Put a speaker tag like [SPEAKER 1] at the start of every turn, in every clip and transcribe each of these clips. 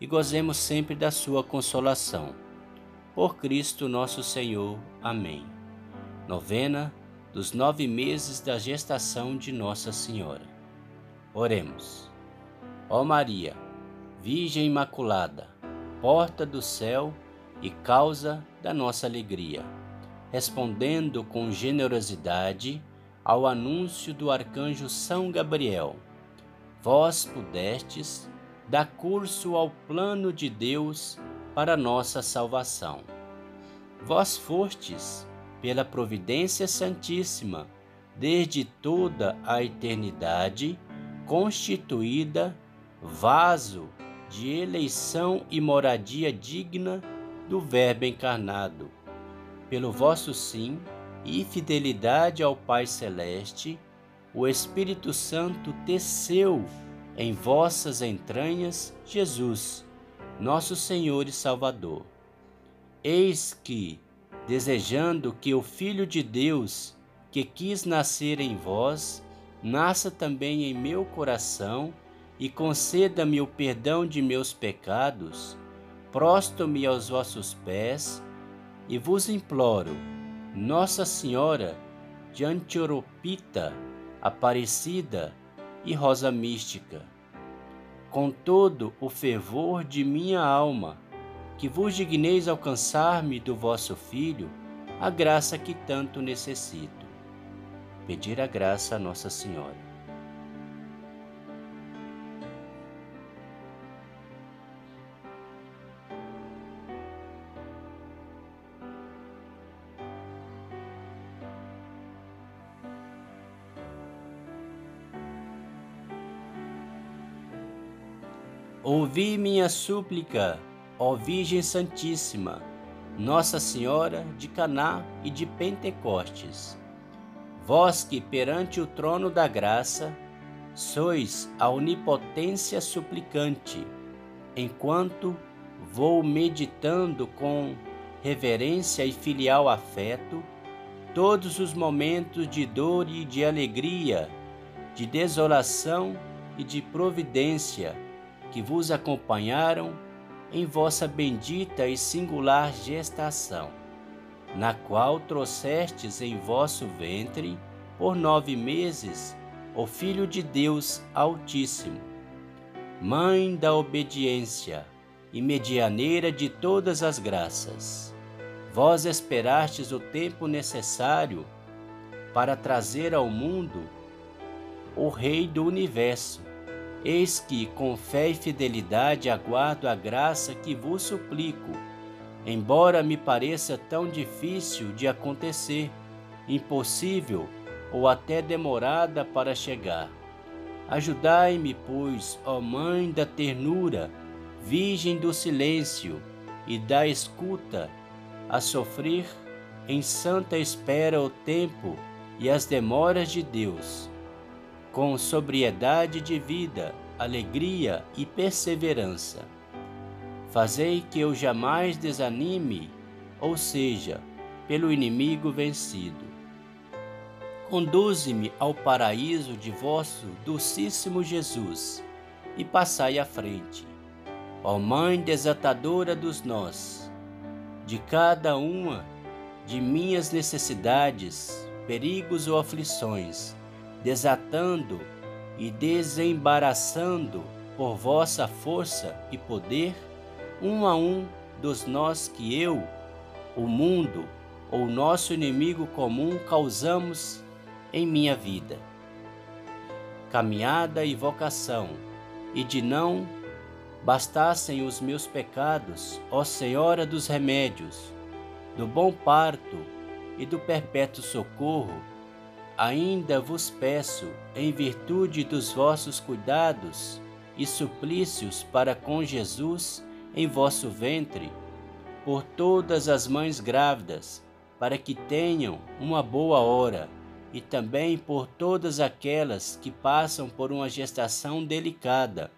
[SPEAKER 1] e gozemos sempre da sua consolação. Por Cristo nosso Senhor. Amém. Novena dos nove meses da gestação de Nossa Senhora. Oremos. Ó Maria, Virgem Imaculada, porta do céu e causa da nossa alegria, respondendo com generosidade ao anúncio do arcanjo São Gabriel, vós pudestes dá curso ao plano de Deus para nossa salvação. Vós fostes, pela providência santíssima, desde toda a eternidade, constituída vaso de eleição e moradia digna do Verbo encarnado. Pelo vosso sim e fidelidade ao Pai Celeste, o Espírito Santo teceu em vossas entranhas Jesus, nosso Senhor e Salvador. Eis que, desejando que o Filho de Deus, que quis nascer em vós, nasça também em meu coração e conceda-me o perdão de meus pecados, prosto-me aos vossos pés e vos imploro, Nossa Senhora de Antioropita, Aparecida, e rosa mística. Com todo o fervor de minha alma, que vos digneis alcançar-me do vosso Filho a graça que tanto necessito. Pedir a graça a Nossa Senhora. Ouvi minha súplica, ó Virgem Santíssima, Nossa Senhora de Caná e de Pentecostes. Vós que perante o trono da graça sois a onipotência suplicante, enquanto vou meditando com reverência e filial afeto todos os momentos de dor e de alegria, de desolação e de providência que vos acompanharam em vossa bendita e singular gestação, na qual trouxestes em vosso ventre, por nove meses, o Filho de Deus Altíssimo, Mãe da obediência e medianeira de todas as graças. Vós esperastes o tempo necessário para trazer ao mundo o Rei do Universo, Eis que, com fé e fidelidade, aguardo a graça que vos suplico, embora me pareça tão difícil de acontecer, impossível ou até demorada para chegar. Ajudai-me, pois, ó Mãe da ternura, Virgem do silêncio e da escuta, a sofrer em santa espera o tempo e as demoras de Deus com sobriedade de vida, alegria e perseverança. Fazei que eu jamais desanime, ou seja, pelo inimigo vencido. Conduze-me ao paraíso de vosso docíssimo Jesus e passai à frente. Ó Mãe desatadora dos nós, de cada uma de minhas necessidades, perigos ou aflições, desatando e desembaraçando por vossa força e poder, um a um dos nós que eu, o mundo ou nosso inimigo comum causamos em minha vida. Caminhada e vocação, e de não bastassem os meus pecados, ó Senhora dos remédios, do bom parto e do perpétuo socorro, Ainda vos peço, em virtude dos vossos cuidados e suplícios para com Jesus em vosso ventre, por todas as mães grávidas, para que tenham uma boa hora, e também por todas aquelas que passam por uma gestação delicada,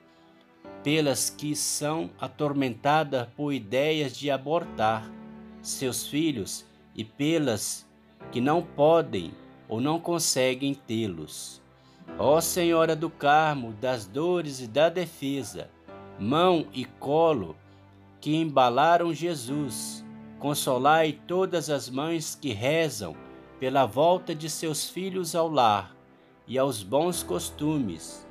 [SPEAKER 1] pelas que são atormentadas por ideias de abortar seus filhos e pelas que não podem ou não conseguem tê-los. Ó Senhora do Carmo, das dores e da defesa, mão e colo que embalaram Jesus, consolai todas as mães que rezam pela volta de seus filhos ao lar e aos bons costumes.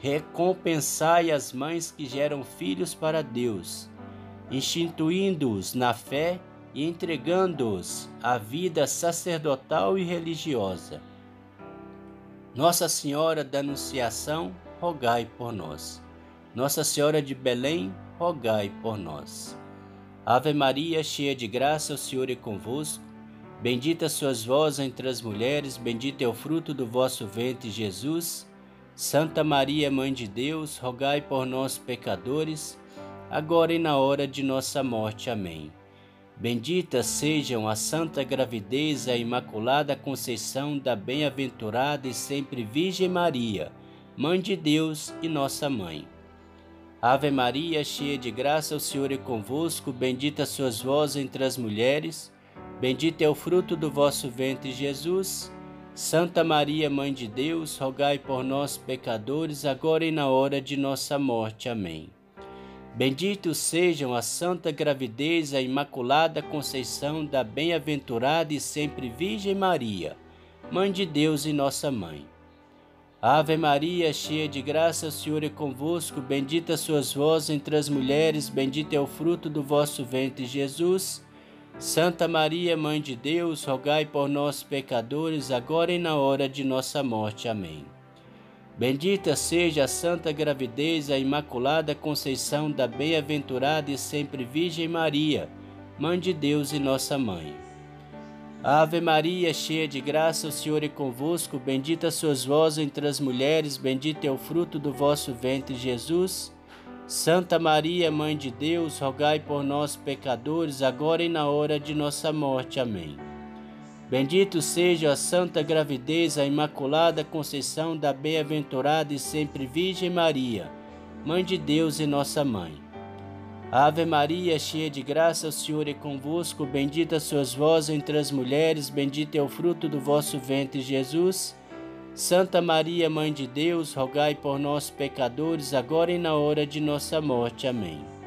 [SPEAKER 1] Recompensai as mães que geram filhos para Deus, instituindo-os na fé e entregando-os à vida sacerdotal e religiosa. Nossa Senhora da Anunciação, rogai por nós. Nossa Senhora de Belém, rogai por nós. Ave Maria, cheia de graça, o Senhor é convosco. Bendita sois vós entre as mulheres, bendito é o fruto do vosso ventre, Jesus. Santa Maria, Mãe de Deus, rogai por nós, pecadores, agora e na hora de nossa morte. Amém. Bendita sejam a santa gravidez e a imaculada conceição da bem-aventurada e sempre Virgem Maria, Mãe de Deus e nossa Mãe. Ave Maria, cheia de graça, o Senhor é convosco, bendita sois vós entre as mulheres, bendito é o fruto do vosso ventre, Jesus. Santa Maria, Mãe de Deus, rogai por nós, pecadores, agora e na hora de nossa morte. Amém. Bendito sejam a santa gravidez, a imaculada conceição da bem-aventurada e sempre Virgem Maria, Mãe de Deus e nossa Mãe. Ave Maria, cheia de graça, o Senhor é convosco, bendita sois vós entre as mulheres, bendito é o fruto do vosso ventre, Jesus. Santa Maria, Mãe de Deus, rogai por nós, pecadores, agora e na hora de nossa morte. Amém. Bendita seja a santa gravidez, a imaculada conceição da bem-aventurada e sempre Virgem Maria, Mãe de Deus e nossa Mãe. Ave Maria, cheia de graça, o Senhor é convosco, bendita sois vós entre as mulheres, bendito é o fruto do vosso ventre, Jesus. Santa Maria, Mãe de Deus, rogai por nós, pecadores, agora e na hora de nossa morte. Amém. Bendito seja a santa gravidez, a imaculada conceição da bem-aventurada e sempre Virgem Maria, Mãe de Deus e nossa Mãe. Ave Maria, cheia de graça, o Senhor é convosco, bendita sois vós entre as mulheres, bendito é o fruto do vosso ventre, Jesus. Santa Maria, Mãe de Deus, rogai por nós, pecadores, agora e na hora de nossa morte. Amém.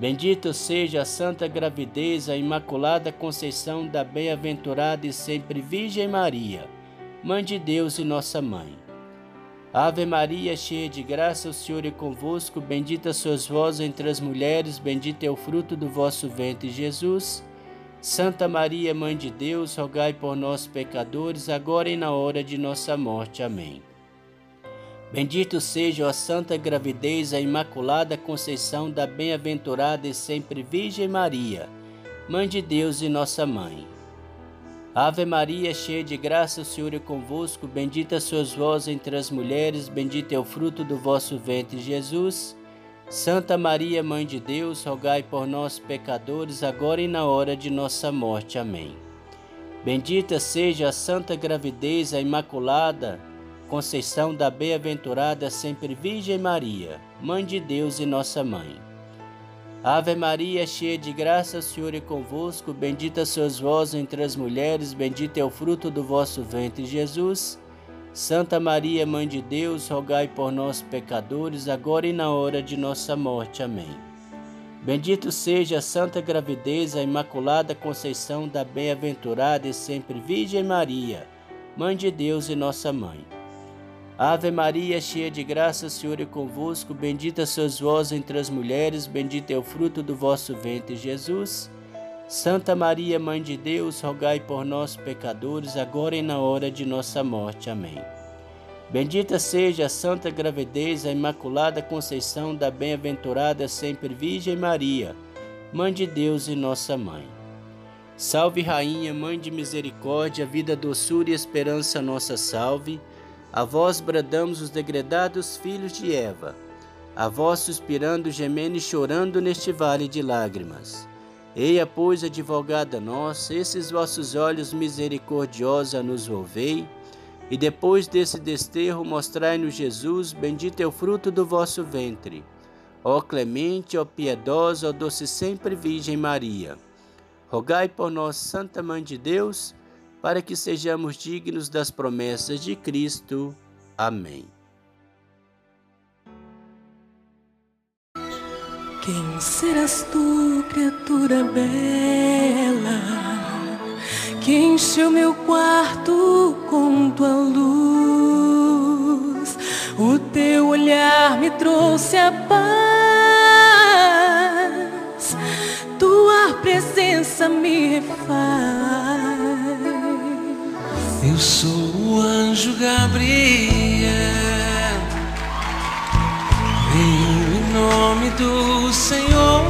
[SPEAKER 1] Bendito seja a santa gravidez, a imaculada conceição da bem-aventurada e sempre Virgem Maria, Mãe de Deus e nossa Mãe. Ave Maria, cheia de graça, o Senhor é convosco, bendita sois vós entre as mulheres, bendito é o fruto do vosso ventre, Jesus. Santa Maria, Mãe de Deus, rogai por nós, pecadores, agora e na hora de nossa morte. Amém. Bendito seja a santa gravidez, a imaculada conceição da bem-aventurada e sempre Virgem Maria, Mãe de Deus e nossa Mãe. Ave Maria, cheia de graça, o Senhor é convosco, bendita sois vós entre as mulheres, bendito é o fruto do vosso ventre, Jesus. Santa Maria, Mãe de Deus, rogai por nós, pecadores, agora e na hora de nossa morte. Amém. Bendita seja a santa gravidez, a imaculada Conceição da Bem-aventurada Sempre Virgem Maria, Mãe de Deus e nossa Mãe. Ave Maria, cheia de graça, o Senhor é convosco, bendita sois vós entre as mulheres, bendito é o fruto do vosso ventre, Jesus. Santa Maria, Mãe de Deus, rogai por nós, pecadores, agora e na hora de nossa morte. Amém. Bendito seja a santa gravidez, a imaculada conceição da bem-aventurada e sempre Virgem Maria, Mãe de Deus e nossa Mãe. Ave Maria, cheia de graça, o Senhor é convosco, bendita sois vós entre as mulheres, bendito é o fruto do vosso ventre, Jesus. Santa Maria, Mãe de Deus, rogai por nós, pecadores, agora e na hora de nossa morte. Amém. Bendita seja a santa gravidez, a imaculada conceição da bem-aventurada sempre Virgem Maria, Mãe de Deus e nossa Mãe. Salve, Rainha, Mãe de misericórdia, vida, doçura e esperança, nossa salve. A vós bradamos os degredados filhos de Eva. a vós suspirando, gemendo e chorando neste vale de lágrimas. Eia, pois, advogada nossa, esses vossos olhos misericordiosos a nos volvei, e depois desse desterro mostrai-nos Jesus, bendito é o fruto do vosso ventre. Ó clemente, ó piedosa, ó doce sempre Virgem Maria, rogai por nós, Santa Mãe de Deus, para que sejamos dignos das promessas de Cristo. Amém.
[SPEAKER 2] Quem serás tu, criatura bela, que encheu meu quarto com tua luz? O teu olhar me trouxe a paz, tua presença me refaz.
[SPEAKER 3] Sou o anjo Gabriel, venho em nome do Senhor.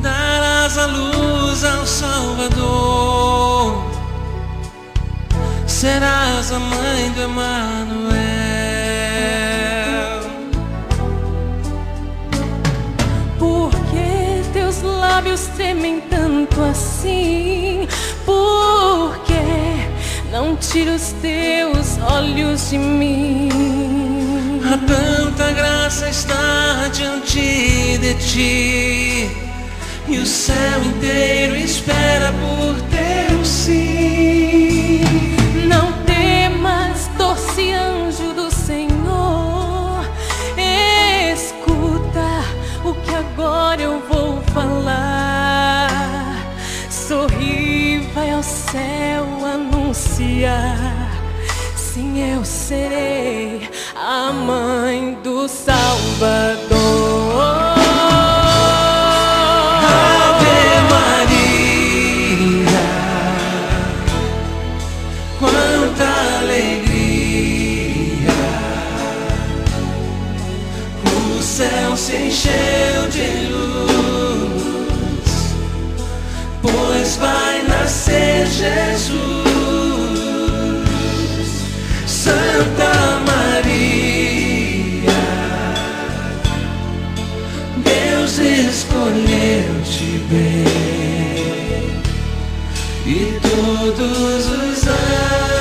[SPEAKER 3] Darás a luz ao Salvador, serás a mãe do Emanuel.
[SPEAKER 2] Por que teus lábios tremem tanto assim? Por que não tira os teus olhos de mim?
[SPEAKER 3] A tanta graça está diante de ti E o céu inteiro espera por teu
[SPEAKER 2] anunciar Sim, eu serei a mãe do Salvador.
[SPEAKER 3] Escolheu-te bem e todos os anjos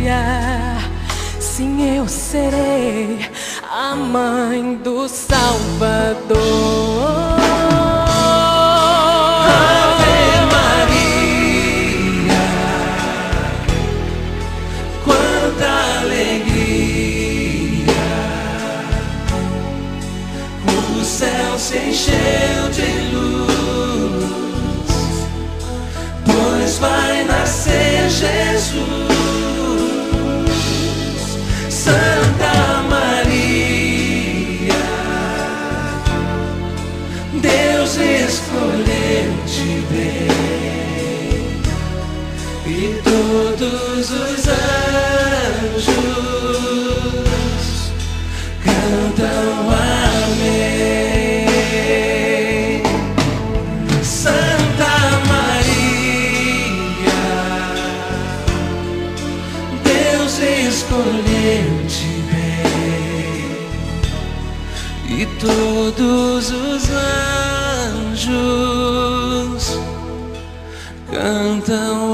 [SPEAKER 2] anunciar. Sim, eu serei a mãe do Salvador.
[SPEAKER 3] Escolheu-te bem e todos os anjos cantam